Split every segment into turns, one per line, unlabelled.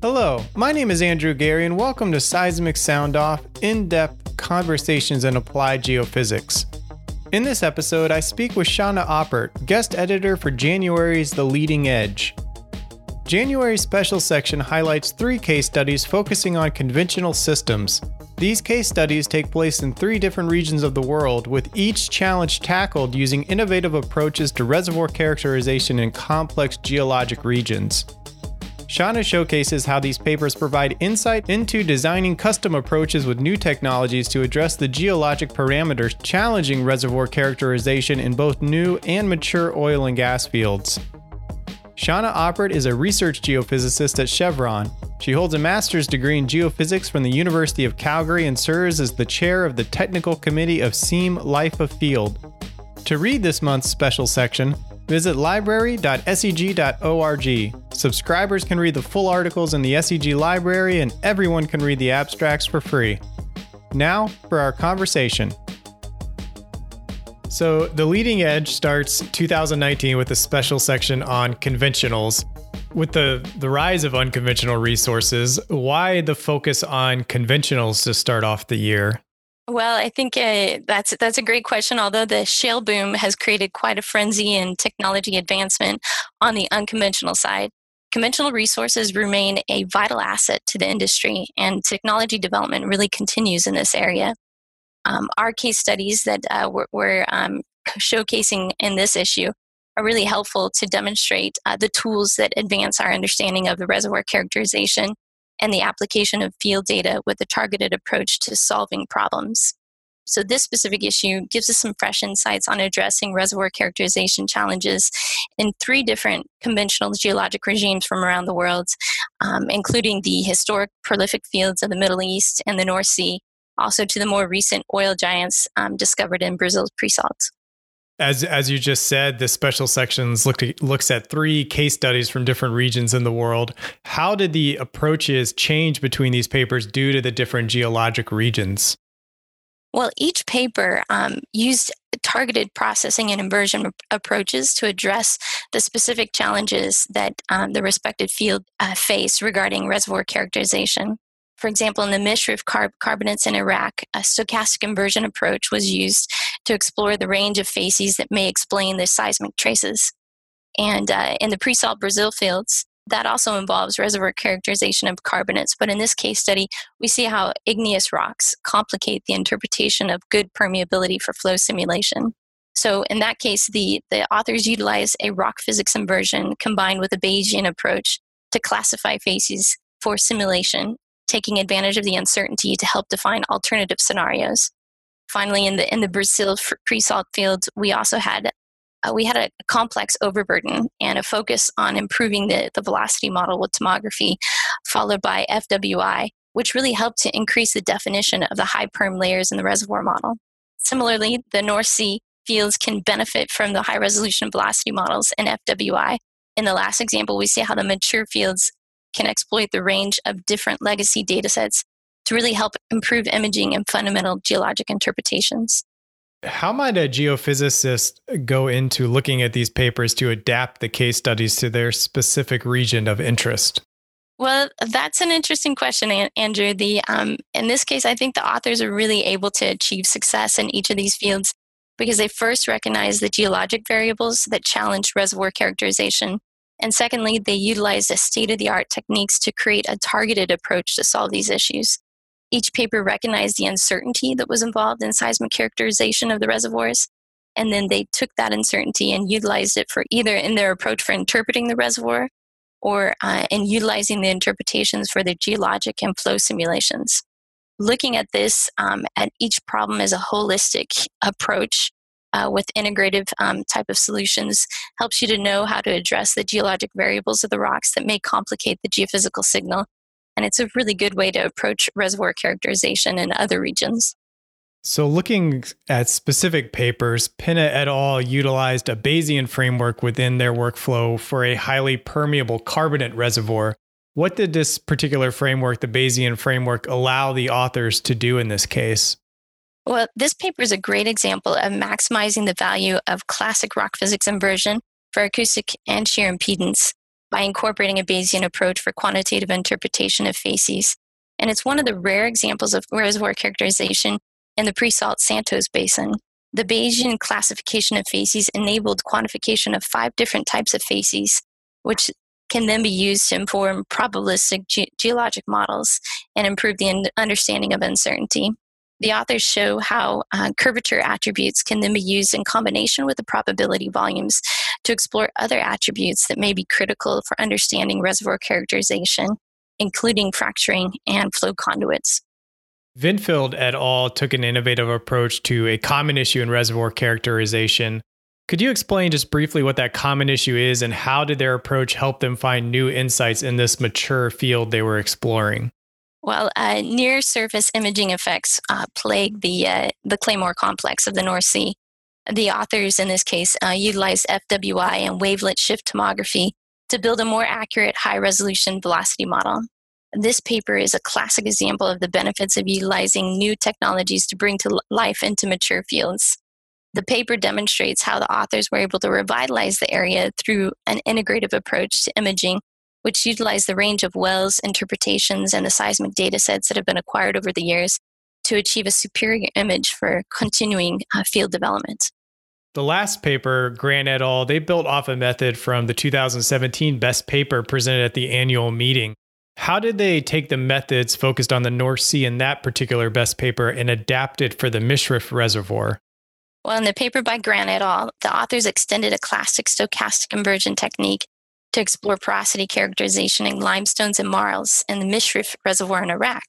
Hello, my name is Andrew Geary, and welcome to Seismic Sound Off in depth conversations in applied geophysics. In this episode, I speak with Shauna Oppert, guest editor for January's The Leading Edge. January's special section highlights three case studies focusing on conventional systems. These case studies take place in three different regions of the world, with each challenge tackled using innovative approaches to reservoir characterization in complex geologic regions. Shauna showcases how these papers provide insight into designing custom approaches with new technologies to address the geologic parameters challenging reservoir characterization in both new and mature oil and gas fields. Shauna Oppert is a research geophysicist at Chevron. She holds a master's degree in geophysics from the University of Calgary and serves as the chair of the technical committee of SEAM Life of Field. To read this month's special section, Visit library.seg.org. Subscribers can read the full articles in the SEG library, and everyone can read the abstracts for free. Now for our conversation. So, The Leading Edge starts 2019 with a special section on conventionals. With the, the rise of unconventional resources, why the focus on conventionals to start off the year?
Well, I think uh, that's that's a great question. Although the shale boom has created quite a frenzy in technology advancement on the unconventional side, conventional resources remain a vital asset to the industry, and technology development really continues in this area. Um, our case studies that uh, we're, we're um, showcasing in this issue are really helpful to demonstrate uh, the tools that advance our understanding of the reservoir characterization and the application of field data with a targeted approach to solving problems. So, this specific issue gives us some fresh insights on addressing reservoir characterization challenges in three different conventional geologic regimes from around the world, um, including the historic prolific fields of the Middle East and the North Sea, also to the more recent oil giants um, discovered in Brazil's pre salt.
As as you just said, the special sections looks at three case studies from different regions in the world. How did the approaches change between these papers due to the different geologic regions?
Well, each paper um, used targeted processing and inversion approaches to address the specific challenges that um, the respective field uh, face regarding reservoir characterization. For example, in the Mishrif carb- carbonates in Iraq, a stochastic inversion approach was used to explore the range of facies that may explain the seismic traces. And uh, in the pre salt Brazil fields, that also involves reservoir characterization of carbonates. But in this case study, we see how igneous rocks complicate the interpretation of good permeability for flow simulation. So in that case, the, the authors utilize a rock physics inversion combined with a Bayesian approach to classify facies for simulation taking advantage of the uncertainty to help define alternative scenarios. Finally, in the in the Brazil pre-salt fields, we also had uh, we had a complex overburden and a focus on improving the, the velocity model with tomography, followed by FWI, which really helped to increase the definition of the high perm layers in the reservoir model. Similarly, the North Sea fields can benefit from the high resolution velocity models and FWI. In the last example, we see how the mature fields can exploit the range of different legacy datasets to really help improve imaging and fundamental geologic interpretations.
How might a geophysicist go into looking at these papers to adapt the case studies to their specific region of interest?
Well, that's an interesting question, Andrew. The um, in this case, I think the authors are really able to achieve success in each of these fields because they first recognize the geologic variables that challenge reservoir characterization and secondly, they utilized of the art techniques to create a targeted approach to solve these issues. Each paper recognized the uncertainty that was involved in seismic characterization of the reservoirs, and then they took that uncertainty and utilized it for either in their approach for interpreting the reservoir or uh, in utilizing the interpretations for the geologic and flow simulations. Looking at this um, at each problem as a holistic approach uh, with integrative um, type of solutions helps you to know how to address the geologic variables of the rocks that may complicate the geophysical signal. And it's a really good way to approach reservoir characterization in other regions.
So, looking at specific papers, Penna et al. utilized a Bayesian framework within their workflow for a highly permeable carbonate reservoir. What did this particular framework, the Bayesian framework, allow the authors to do in this case?
Well, this paper is a great example of maximizing the value of classic rock physics inversion for acoustic and shear impedance by incorporating a Bayesian approach for quantitative interpretation of facies. And it's one of the rare examples of reservoir characterization in the pre salt Santos Basin. The Bayesian classification of facies enabled quantification of five different types of facies, which can then be used to inform probabilistic ge- geologic models and improve the un- understanding of uncertainty. The authors show how uh, curvature attributes can then be used in combination with the probability volumes to explore other attributes that may be critical for understanding reservoir characterization, including fracturing and flow conduits.
Vinfield et al. took an innovative approach to a common issue in reservoir characterization. Could you explain just briefly what that common issue is and how did their approach help them find new insights in this mature field they were exploring?
Well, uh, near surface imaging effects uh, plague the, uh, the Claymore complex of the North Sea. The authors in this case uh, utilized FWI and wavelet shift tomography to build a more accurate high resolution velocity model. This paper is a classic example of the benefits of utilizing new technologies to bring to life into mature fields. The paper demonstrates how the authors were able to revitalize the area through an integrative approach to imaging, which utilize the range of wells, interpretations, and the seismic data sets that have been acquired over the years to achieve a superior image for continuing uh, field development.
The last paper, Grant et al., they built off a method from the 2017 best paper presented at the annual meeting. How did they take the methods focused on the North Sea in that particular best paper and adapt it for the Mishrif Reservoir?
Well, in the paper by Grant et al., the authors extended a classic stochastic inversion technique to explore porosity characterization in limestones and marls in the Mishrif Reservoir in Iraq.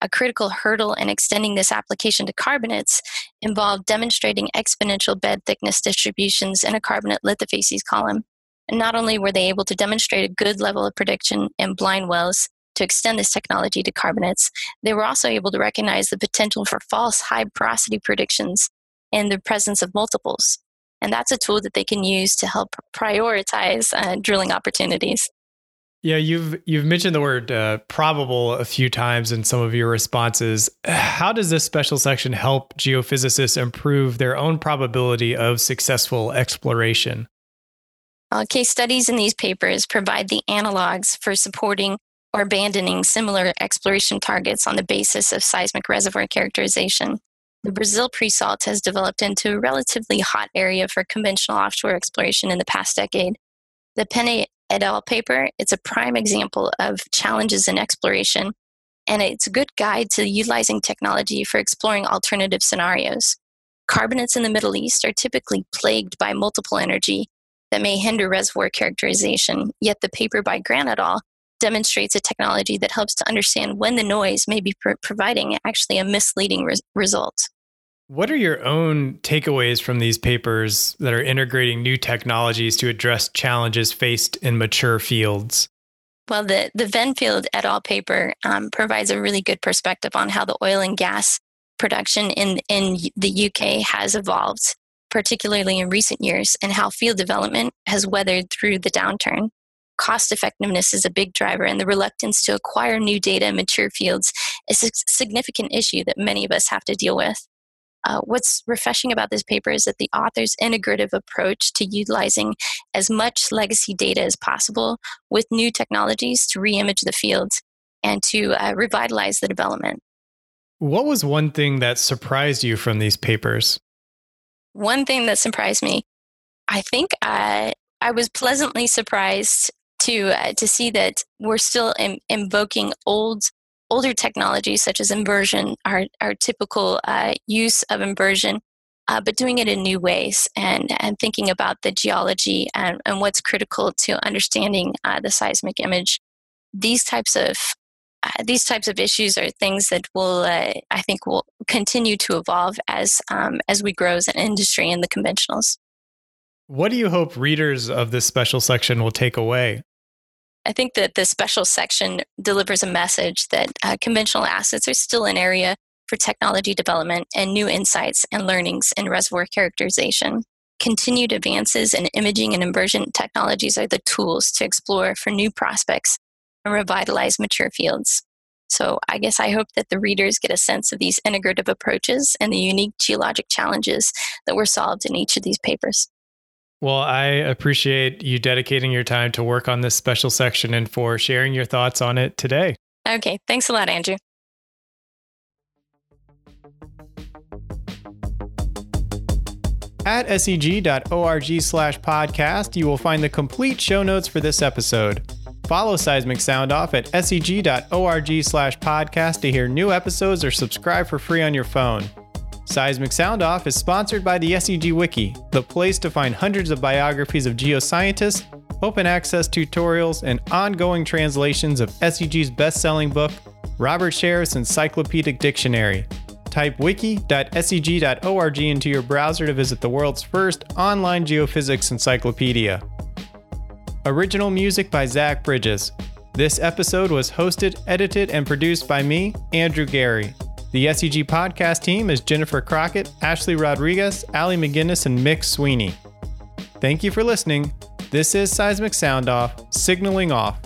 A critical hurdle in extending this application to carbonates involved demonstrating exponential bed thickness distributions in a carbonate lithofacies column. And not only were they able to demonstrate a good level of prediction in blind wells to extend this technology to carbonates, they were also able to recognize the potential for false high porosity predictions in the presence of multiples. And that's a tool that they can use to help prioritize uh, drilling opportunities.
Yeah, you've you've mentioned the word uh, probable a few times in some of your responses. How does this special section help geophysicists improve their own probability of successful exploration?
Uh, case studies in these papers provide the analogs for supporting or abandoning similar exploration targets on the basis of seismic reservoir characterization. The Brazil pre-salt has developed into a relatively hot area for conventional offshore exploration in the past decade. The Penna et al. paper, it's a prime example of challenges in exploration, and it's a good guide to utilizing technology for exploring alternative scenarios. Carbonates in the Middle East are typically plagued by multiple energy that may hinder reservoir characterization, yet the paper by Grant et al. Demonstrates a technology that helps to understand when the noise may be pr- providing actually a misleading re- result.
What are your own takeaways from these papers that are integrating new technologies to address challenges faced in mature fields?
Well, the, the Venfield et al. paper um, provides a really good perspective on how the oil and gas production in, in the UK has evolved particularly in recent years, and how field development has weathered through the downturn. Cost effectiveness is a big driver, and the reluctance to acquire new data in mature fields is a significant issue that many of us have to deal with. Uh, what's refreshing about this paper is that the author's integrative approach to utilizing as much legacy data as possible with new technologies to reimage the field and to uh, revitalize the development.
What was one thing that surprised you from these papers?
one thing that surprised me, I think I I was pleasantly surprised to uh, to see that we're still in, invoking old older technologies such as inversion, our our typical uh, use of inversion, uh, but doing it in new ways and and thinking about the geology and, and what's critical to understanding uh, the seismic image. These types of uh, these types of issues are things that will, uh, I think, will continue to evolve as um, as we grow as an industry in the conventionals.
What do you hope readers of this special section will take away?
I think that the special section delivers a message that uh, conventional assets are still an area for technology development and new insights and learnings in reservoir characterization. Continued advances in imaging and inversion technologies are the tools to explore for new prospects and revitalize mature fields. So I guess I hope that the readers get a sense of these integrative approaches and the unique geologic challenges that were solved in each of these papers.
Well, I appreciate you dedicating your time to work on this special section and for sharing your thoughts on it today.
Okay. Thanks a lot, Andrew.
At seg.org slash podcast, you will find the complete show notes for this episode. Follow Seismic Sound Off at seg.org slash podcast to hear new episodes or subscribe for free on your phone. Seismic Sound Off is sponsored by the SEG Wiki, the place to find hundreds of biographies of geoscientists, open access tutorials, and ongoing translations of SEG's best selling book, Robert Sheriff's Encyclopedic Dictionary. Type wiki.seg.org into your browser to visit the world's first online geophysics encyclopedia. Original music by Zach Bridges. This episode was hosted, edited, and produced by me, Andrew Geary. The SEG podcast team is Jennifer Crockett, Ashley Rodriguez, Allie McGinnis, and Mick Sweeney. Thank you for listening. This is Seismic Sound Off, signaling off.